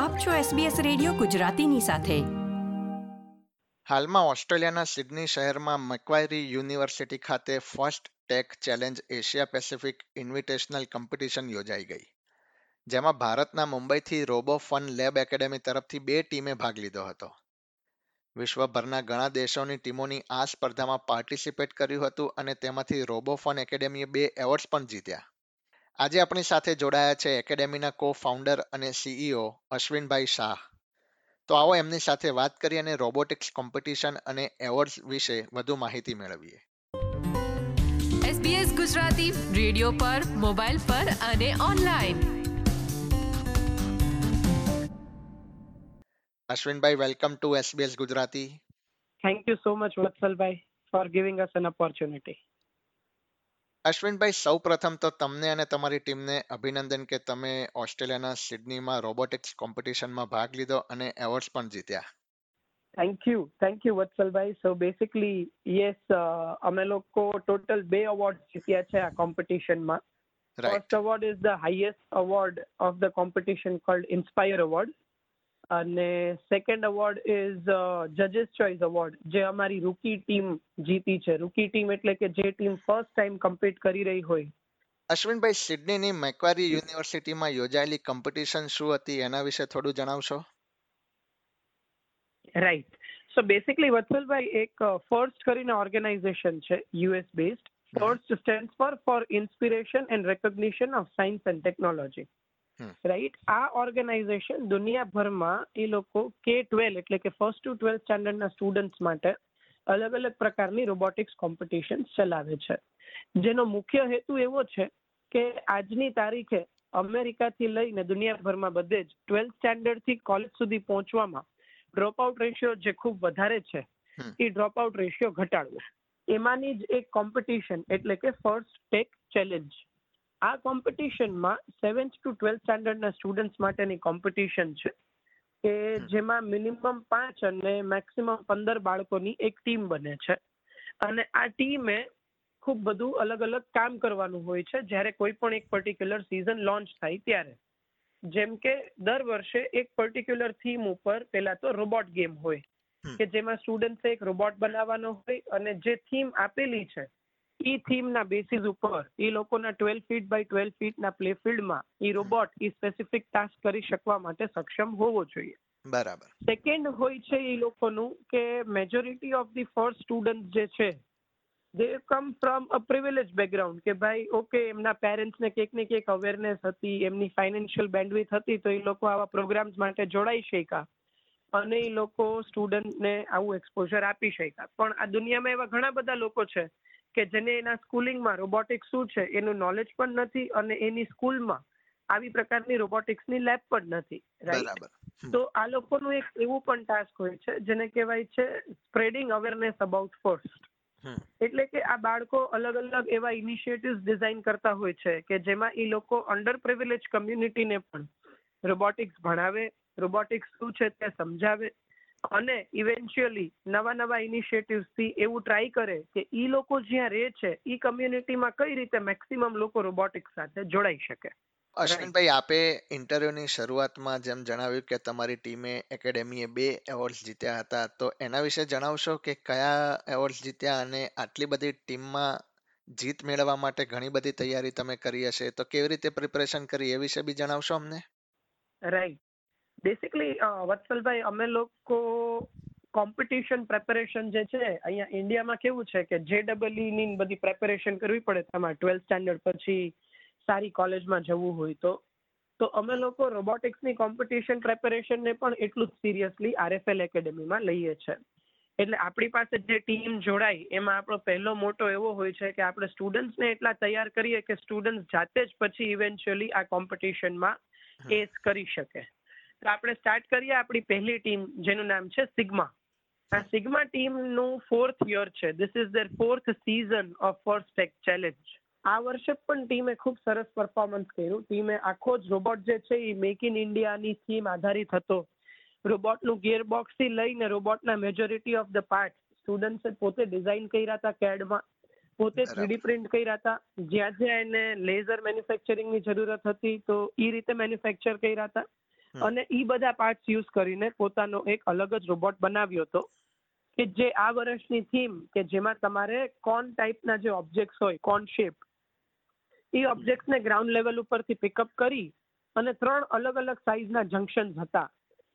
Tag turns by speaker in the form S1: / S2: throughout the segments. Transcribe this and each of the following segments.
S1: આપ છો SBS radio ગુજરાતીની સાથે.
S2: હાલમાં ઓસ્ટ્રેલિયાના સિડની શહેરમાં મક્વાયરી યુનિવર્સિટી ખાતે first tech challenge Asia Pacific invitational competition યોજાઈ ગઈ, જેમાં ભારતના મુંબઈથી રોબો ફન લેબ એકેડેમી તરફથી બે ટીમે ભાગ લીધો હતો. વિશ્વભરના ઘણા દેશોની ટીમોની આ સ્પર્ધામાં પાર્ટિસિપેટ કર્યું હતું અને તેમાંથી રોબો ફન એકેડેમીએ બે એવોર્ડ્સ પણ જીત્યા. આજે આપણી સાથે જોડાયા છે એકેડેમીના કો ફાઉન્ડર અને સીઈઓ અશ્વિનભાઈ શાહ. તો આવો એમની સાથે વાત કરી અને રોબોટિક્સ કોમ્પિટિશન અને એવોર્ડ્સ વિશે વધુ માહિતી મેળવીએ.
S3: SBS ગુજરાતી રેડિયો પર મોબાઈલ પર અને online.
S2: Ashwinbhai welcome to SBS Gujarati.
S4: Thank you so much Vatsalbhai for giving us an opportunity.
S2: Ashwinbhai સૌ પ્રથમ તો તમને અને તમારી ટીમને અભિનંદન કે તમે ઓસ્ટ્રેલિયાના સિડનીમાં રોબોટિક્સ કોમ્પિટિશનમાં ભાગ લીધો અને એવોર્ડ્સ પણ જીત્યા.
S4: Thank you thank you Vatsalbhai. So basically yes અમે લોકો ટોટલ બે અવોર્ડ જીત્યા છે આ કોમ્પિટિશનમાં first award is the highest award of the competition called inspire award અને સેકન્ડ અવોર્ડ ઇઝ જજીસ ચોઇસ અવોર્ડ જે અમારી રૂકી ટીમ જીતી છે. રૂકી ટીમ એટલે કે જે ટીમ ફર્સ્ટ ટાઈમ કમ્પીટ કરી રહી હોય.
S2: અશ્વિનભાઈ સિડનીની મેક્વારી યુનિવર્સિટીમાં યોજાયેલી કોમ્પિટિશન શું હતી? એના વિશે થોડું જણાવશો?
S4: રાઈટ સો બેસિકલી વત્સલભાઈ એક ફર્સ્ટ કરીને ઓર્ગેનાઇઝેશન છે US based first stand for for inspiration and recognition of science and technology. Right આ ઓર્ગેનાઇઝેશન દુનિયાભરમાં એ લોકો કે ટ્વેલ્વ એટલે કે ફર્સ્ટ ટુ ટ્વેલ્થ સ્ટાન્ડર્ડના સ્ટુડન્ટ્સ માટે અલગ અલગ પ્રકારની રોબોટિક્સ કોમ્પિટિશન ચલાવે છે. જેનો મુખ્ય હેતુ એવો છે કે આજની તારીખે અમેરિકાથી લઈને દુનિયાભરમાં બધે જ ટ્વેલ્થ સ્ટાન્ડર્ડથી કોલેજ સુધી પહોંચવામાં ડ્રોપ આઉટ રેશિયો જે ખૂબ વધારે છે એ ડ્રોપ આઉટ રેશિયો ઘટાડવો. એમાંની જ એક કોમ્પિટિશન એટલે કે ફર્સ્ટ ટેક ચેલેન્જ આ કોમ્પિટિશનમાં સેવન્થ ટુ ટ્વેલ્થ સ્ટાન્ડર્ડના સ્ટુડન્ટ્સ માટેની કોમ્પિટિશન છે કે જેમાં મિનિમમ પાંચ અને મેક્સિમમ પંદર બાળકોની એક ટીમ બને છે. અને આ ટીમે ખૂબ બધું અલગ અલગ કામ કરવાનું હોય છે. જ્યારે કોઈ પણ એક પર્ટિક્યુલર સિઝન લોન્ચ થાય ત્યારે. જેમ કે દર વર્ષે એક પર્ટિક્યુલર થીમ ઉપર પેલા તો રોબોટ ગેમ હોય. કે જેમાં સ્ટુડન્ટ્સે એક રોબોટ બનાવવાનો હોય અને જે થીમ આપેલી છે ઈ થીમના બેસિસ ઉપર એ લોકોના ટ્વેલ્વ ફીટ બાય ટ્વેલ્વ ફીટના પ્લે ફિલ્ડમાં એ રોબોટ એ સ્પેસિફિક ટાસ્ક કરી શકવા માટે સક્ષમ હોવો જોઈએ.
S2: બરાબર.
S4: સેકન્ડ હોય છે એ લોકોનું કે majority of the first student જે છે they come from a privilege background કે ભાઈ ઓકે એમના પેરેન્ટ્સને કંઈક ને કંઈક અવેરનેસ હતી એમની ફાઇનાન્શિયલ બેન્ડવિથ હતી તો એ લોકો આવા પ્રોગ્રામ્સ માટે જોડાઈ શક્યા અને એ લોકો સ્ટુડન્ટને આવું એક્સપોઝર આપી શક્યા. પણ આ દુનિયામાં એવા ઘણા બધા લોકો છે કે જેને એના સ્કૂલિંગમાં રોબોટિક્સ શું છે એનું નોલેજ પણ નથી અને એની સ્કૂલમાં આવી પ્રકારની રોબોટિક્સની લેબ પણ નથી રાઈટ તો આ લોકોનું એક એવું પણ ટાસ્ક હોય છે જેને કહેવાય છે સ્પ્રેડિંગ અવેરનેસ અબાઉટ ફર્સ્ટ એટલે કે આ બાળકો અલગ અલગ એવા ઇનિશિયેટિવ્સ ડિઝાઇન કરતા હોય છે કે જેમાં એ લોકો અંડર પ્રિવિલેજ કમ્યુનિટીને પણ રોબોટિક્સ ભણાવે રોબોટિક્સ શું છે તે સમજાવે અને ઇવેન્ચ્યુઅલી નવા નવા ઇનિશિયેટિવ્સથી એવું ટ્રાય કરે કે એ લોકો જ્યાં રહે છે ઈ કમ્યુનિટીમાં કઈ રીતે મેક્સિમમ લોકો રોબોટિક્સ સાથે જોડાઈ શકે.
S2: અશ્વિનભાઈ આપે ઇન્ટરવ્યુની શરૂઆતમાં જેમ જણાવ્યું કે તમારી ટીમે એકેડેમીએ બે એવોર્ડ્સ જીત્યા હતા તો એના વિશે જણાવશો કે કયા એવોર્ડ્સ જીત્યા અને આટલી બધી ટીમમાં જીત મેળવવા માટે ઘણી બધી તૈયારી તમે કરી હશે તો કેવી રીતે પ્રિપરેશન કરી એ વિશે બી જણાવશો અમને?
S4: રાઈટ બેસિકલી વત્સલભાઈ અમે લોકો કોમ્પિટિશન પ્રેપરેશન જે છે અહીંયા ઇન્ડિયામાં કેવું છે કે જે ડબલની બધી પ્રેપરેશન કરવી પડે તમારે. ટ્વેલ્થ સ્ટાન્ડર્ડ પછી સારી કોલેજમાં જવું હોય તો. તો અમે લોકો રોબોટિક્સની કોમ્પિટિશન પ્રેપરેશનને પણ એટલું જ સિરિયસલી આરએફએલ એકેડેમીમાં લઈએ છીએ એટલે આપણી પાસે જે ટીમ જોડાય એમાં આપણો પહેલો મોટો એવો હોય છે કે આપણે સ્ટુડન્ટ્સને એટલા તૈયાર કરીએ કે સ્ટુડન્ટ્સ જાતે જ પછી ઇવેન્ચ્યુઅલી આ કોમ્પિટિશનમાં એસ કરી શકે. તો આપણે સ્ટાર્ટ કરીએ આપણી પહેલી ટીમ જેનું નામ છે સિગ્મા. આ સિગ્મા ટીમનું ફોર્થ યર છે. This is their fourth season of first tech challenge આ વર્ષે પણ ટીમે ખૂબ સરસ પરફોર્મન્સ કર્યું. ટીમે આખો જ રોબોટ જે છે એ મેક ઇન ઇન્ડિયાની થીમ આધારિત હતો. રોબોટનું ગિયરબોક્સથી લઈને રોબોટના મેજોરિટી ઓફ ધ પાર્ટ સ્ટુડન્ટ્સે પોતે ડિઝાઇન કર્યા હતા કેડમાં પોતે. થ્રીડી પ્રિન્ટ કર્યા હતા. જ્યાં જ્યાં એને લેઝર મેન્યુફેક્ચરિંગની જરૂરત હતી તો એ રીતે મેન્યુફેક્ચર કર્યા હતા. અને ઈ બધા પાર્ટસ યુઝ કરીને પોતાનો એક અલગ જ રોબોટ બનાવ્યો હતો કે જે આ વર્ષની થીમ કે જેમાં તમારે કોન ટાઈપના જે ઓબ્જેક્ટ્સ હોય કોન શેપ એ ઓબ્જેક્ટ્સને ગ્રાઉન્ડ લેવલ ઉપરથી પિકઅપ કરી અને ત્રણ અલગ અલગ સાઇઝના જંક્શન્સ હતા.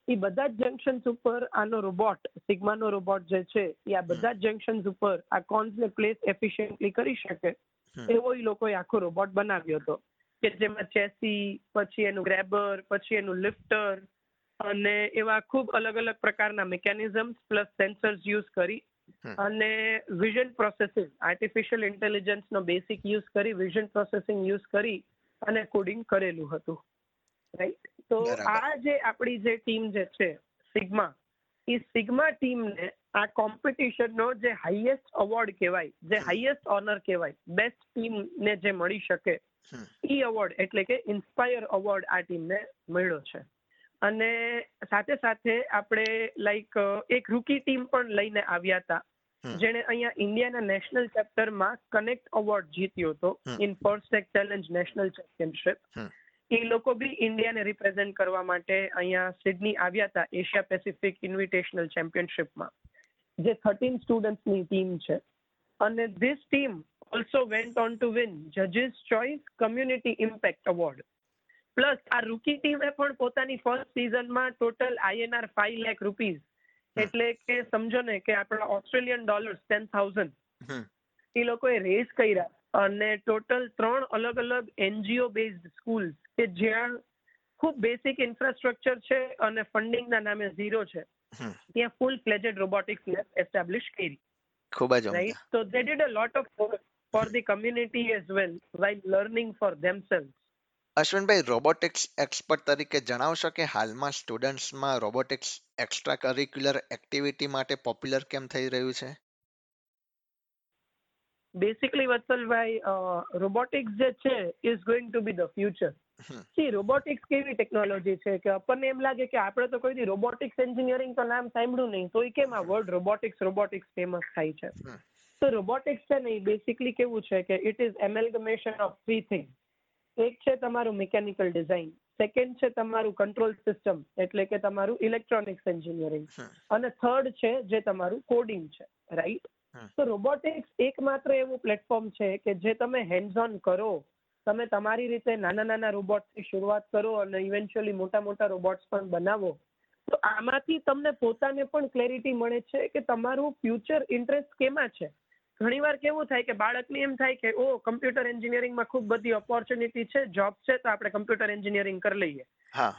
S4: એ બધા જ જંક્શન્સ ઉપર આનો રોબોટ સિગ્માનો રોબોટ જે છે એ આ બધા જ જંક્શન્સ ઉપર આ કોન્સને પ્લેસ એફિશિયન્ટલી કરી શકે. એવો એ લોકોએ આખો રોબોટ બનાવ્યો હતો. કે જેમાં ચેસી પછી એનું ગ્રેબર પછી એનું લિફ્ટર અને એવા ખૂબ અલગ અલગ પ્રકારના મિકેનિઝમ્સ પ્લસ સેન્સર્સ યુઝ કરી અને વિઝન પ્રોસેસિંગ આર્ટિફિશિયલ ઇન્ટેલિજન્સનો બેસિક યુઝ કરી વિઝન પ્રોસેસિંગ યુઝ કરી અને કોડિંગ કરેલું હતું. રાઈટ તો આ જે આપણી જે ટીમ જે છે સિગ્મા એ સિગ્મા ટીમને આ કોમ્પિટિશનનો જે હાઈએસ્ટ અવોર્ડ કહેવાય જે હાઈએસ્ટ ઓનર કહેવાય બેસ્ટ ટીમને જે મળી શકે. ઈ અવોર્ડ એટલે કે ઇન્સ્પાયર અવોર્ડ આ ટીમને મળ્યો છે. અને સાથે સાથે આપણે લાઈક એક રૂકી ટીમ પણ લઈને આવ્યા હતા. જેણે અહીંયા ઇન્ડિયાના નેશનલ ચેપ્ટરમાં કનેક્ટ અવોર્ડ જીત્યો હતો in first challenge national championship. એ લોકો બી ઇન્ડિયાને રિપ્રેઝેન્ટ કરવા માટે અહીંયા સિડની આવ્યા હતા એશિયા પેસિફિક ઇન્વિટેશનલ ચેમ્પિયનશિપમાં જે થર્ટીન સ્ટુડન્ટ્સની ટીમ છે. અને this team also went on to win જજીસ choice Community impact Award. Plus આ રૂકી ટીમે પણ પોતાની ફર્સ્ટ સિઝનમાં total INR five lakh rupees એટલે કે સમજો ને કે આપણા ઓસ્ટ્રેલિયન ડોલર્સ ટેન થાઉઝન્ડ એ લોકોએ રેઝ કર્યા અને ટોટલ ત્રણ અલગ અલગ એનજીઓ બેઝડ સ્કૂલ કે જ્યાં ખૂબ બેસિક ઇન્ફ્રાસ્ટ્રક્ચર છે અને ફંડિંગના નામે ઝીરો છે. ત્યાં full fledged robotics lab establish કરી.
S2: ખૂબ જ
S4: રાઈટ
S2: તો
S4: they did a lot of of work. For the community as well while learning for themselves
S2: Ashwinbhai robotics expert તરીકે જણાવશો કે હાલમાં સ્ટુડન્ટ્સમાં રોબોટિક્સ એક્સ્ટ્રા કરિક્યુલર એક્ટિવિટી માટે પોપ્યુલર કેમ થઈ રહ્યું છે
S4: બેસિકલી વત્સલભાઈ રોબોટિક્સ જે છે is going to be the future. See robotics કેવી ટેકનોલોજી છે કે આપણને એમ લાગે કે આપણે તો કોઈ દી રોબોટિક્સ એન્જિનિયરિંગ તો નામ સાંભળ્યું નહીં તો એ કેમ આ વર્ડ રોબોટિક્સ રોબોટિક્સ ફેમસ થાય છે. તો રોબોટિક્સ છે ને એ બેસિકલી કેવું છે કે it is amalgamation of three thing એક છે તમારું મિકેનિકલ ડિઝાઇન સેકન્ડ છે તમારું કંટ્રોલ સિસ્ટમ એટલે કે તમારું ઇલેક્ટ્રોનિક્સ એન્જિનિયરિંગ અને થર્ડ છે જે તમારું કોડિંગ છે રાઈટ તો રોબોટિક્સ એકમાત્ર એવું પ્લેટફોર્મ છે કે જે તમે હેન્ડ્સ ઓન કરો તમે તમારી રીતે નાના નાના રોબોટથી શરૂઆત કરો અને ઇવેન્ચ્યુઅલી મોટા મોટા રોબોટ્સ પણ બનાવો. તો આમાંથી તમને પોતાને પણ ક્લેરિટી મળે છે કે તમારું ફ્યુચર ઇન્ટરેસ્ટ કેમાં છે? ઘણીવાર કેવું થાય કે બાળકને એમ થાય કે ઓ કમ્પ્યુટર એન્જિનિયરિંગમાં ખૂબ બધી ઓપોર્ચ્યુનિટી છે જોબ છે તો આપણે કમ્પ્યુટર એન્જિનિયરિંગ કરી લઈએ.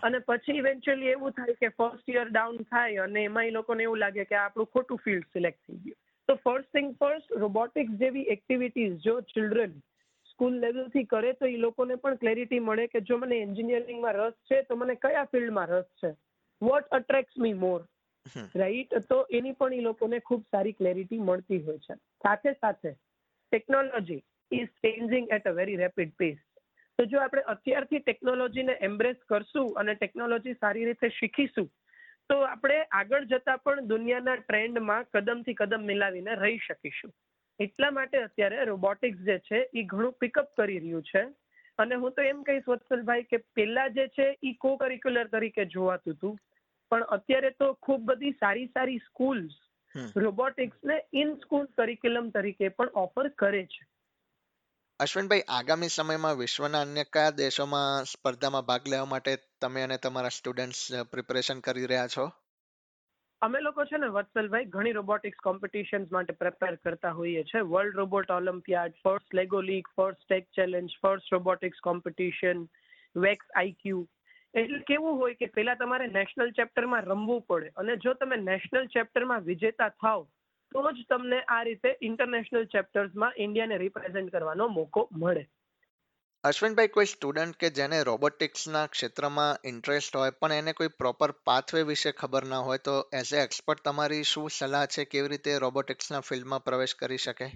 S4: અને પછી ઇવેન્ચ્યુઅલી એવું થાય કે ફર્સ્ટ યર ડાઉન થાય અને એમાં એ લોકોને એવું લાગે કે આપણું ખોટું ફિલ્ડ સિલેક્ટ થઈ ગયું. તો ફર્સ્ટ થિંગ ફર્સ્ટ રોબોટિક્સ જેવી એક્ટિવિટીઝ જો ચિલ્ડ્રન સ્કૂલ લેવલથી કરે તો એ લોકોને પણ ક્લેરિટી મળે કે જો મને એન્જિનિયરિંગમાં રસ છે તો મને કયા ફિલ્ડમાં રસ છે? What attract me more right તો એની પણ એ લોકોને ખૂબ સારી ક્લેરિટી મળતી હોય છે. સાથે સાથે technology is changing at a very rapid pace તો જો આપણે અત્યારથી ટેકનોલોજીને એમ્બ્રેસ કરશું અને ટેકનોલોજી સારી રીતે શીખીશું, તો આપણે આગળ જતા પણ દુનિયાના ટ્રેન્ડમાં કદમથી કદમ મિલાવીને રહી શકીશું. એટલા માટે અત્યારે રોબોટિક્સ જે છે એ ઘણું પિકઅપ કરી રહ્યું છે. અને હું તો એમ કહીશ, વત્સલભાઈ, કે પહેલા જે છે એ કો કરિક્યુલર તરીકે જોવાતું હતું. પણ અત્યારે તો ખૂબ બધી સારી સારી સ્કૂલ્સ. રોબોટિક્સને ઇન સ્કૂલ કરિક્યુલમ તરીકે પણ ઓફર કરે છે.
S2: અશ્વિનભાઈ આગામી સમયમાં વિશ્વના અન્ય કયા દેશોમાં સ્પર્ધામાં ભાગ લેવા માટે તમે અને તમારા સ્ટુડન્ટ્સ પ્રિપેરેશન કરી રહ્યા છો?
S4: અમે લોકો છે ને વત્સલભાઈ ઘણી રોબોટિક્સ કોમ્પિટિશન્સ માટે પ્રિપેર કરતા હોઈએ છે. World robot olympiad first Lego league first tech challenge first robotics competition VEX IQ એટલે કેવું હોય કે પહેલા તમારે નેશનલ ચેપ્ટરમાં રમવું પડે અને જો તમે નેશનલ ચેપ્ટરમાં વિજેતા થાવ, તો જ તમને આ રીતે ઇન્ટરનેશનલ ચેપ્ટર્સમાં ઇન્ડિયાને રિપ્રેઝેન્ટ કરવાનો મોકો મળે.
S2: અશ્વિનભાઈ, કોઈ સ્ટુડન્ટ કે જેને રોબોટિક્સના ક્ષેત્રમાં ઇન્ટરેસ્ટ હોય, પણ એને કોઈ પ્રોપર પાથવે વિશે ખબર ના હોય, તો એઝ એ એક્સપર્ટ તમારી શું સલાહ છે, કેવી રીતે રોબોટિક્સના ફિલ્ડમાં પ્રવેશ કરી શકે?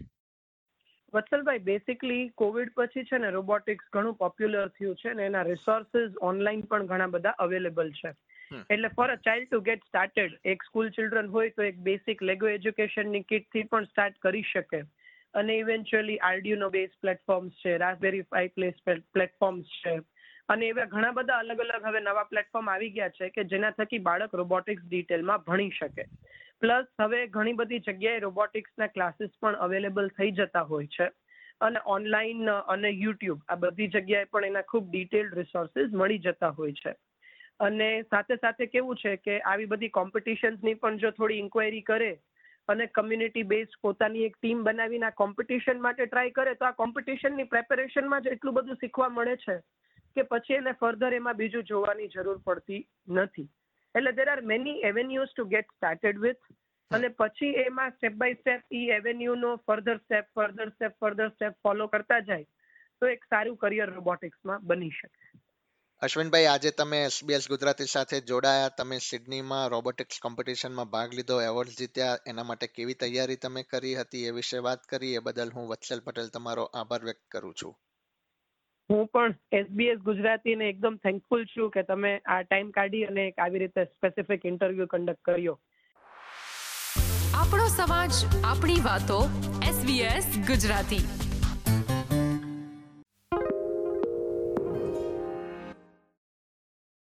S4: વત્સલભાઈ બેસિકલી કોવિડ પછી છે ને રોબોટિક્સ ઘણું પોપ્યુલર થયું છે ને એના રિસોર્સિસ ઓનલાઈન પણ ઘણા બધા અવેલેબલ છે. એટલે for a child to get started એક સ્કૂલ ચિલ્ડ્રન હોય તો એક બેસિક લેગો એજ્યુકેશનની કિટથી પણ સ્ટાર્ટ કરી શકે. અને ઇવેન્ચ્યુઅલી આરડીયુનો બેઝ પ્લેટફોર્મ્સ છે રાસબેરી પાઈ પ્લેસ પ્લેટફોર્મ્સ છે. અને એવા ઘણા બધા અલગ અલગ હવે નવા પ્લેટફોર્મ આવી ગયા છે કે જેના થકી બાળક રોબોટિક્સ ડિટેલમાં ભણી શકે. પ્લસ હવે ઘણી બધી જગ્યાએ રોબોટિક્સના ક્લાસીસ પણ અવેલેબલ થઈ જતા હોય છે. અને ઓનલાઈન અને યુટ્યુબ આ બધી જગ્યાએ પણ એના ખૂબ ડિટેલ્ડ રિસોર્સિસ મળી જતા હોય છે. અને સાથે સાથે કેવું છે કે આવી બધી કોમ્પિટિશન્સની પણ જો થોડી ઇન્ક્વાયરી કરે અને કમ્યુનિટી બેઝ પોતાની એક ટીમ બનાવીને આ કોમ્પિટિશન માટે ટ્રાય કરે, તો આ કોમ્પિટિશનની પ્રેપરેશનમાં જ એટલું બધું શીખવા મળે છે કે પછી એને ફર્ધર એમાં બીજું જોવાની જરૂર પડતી નથી. એટલે there are many avenues to get started with અને પછી એમાં સ્ટેપ બાય સ્ટેપ ઈ એવેન્યુનો further step further step further step follow કરતા જાય, તો એક સારું કરિયર રોબોટિક્સમાં બની શકે.
S2: અશ્વિનભાઈ, આજે તમે એસબીએસ ગુજરાતી સાથે જોડાયા, તમે સિડનીમાં રોબોટિક્સ કોમ્પિટિશનમાં ભાગ લીધો એવોર્ડ જીત્યા, એના માટે કેવી તૈયારી તમે કરી હતી, એ વિશે વાત કરી, એ બદલ હું વત્સલ પટેલ તમારો આભાર વ્યક્ત કરું છું.
S4: હું પણ એસબીએસ ગુજરાતીને એકદમ થેન્કફુલ છું કે તમે આ ટાઈમ કાઢી અને એક આવી રીતે સ્પેસિફિક ઇન્ટરવ્યુ કન્ડક્ટ કર્યો.
S3: આપણો સમાજ, આપણી વાતો એસબીએસ ગુજરાતી.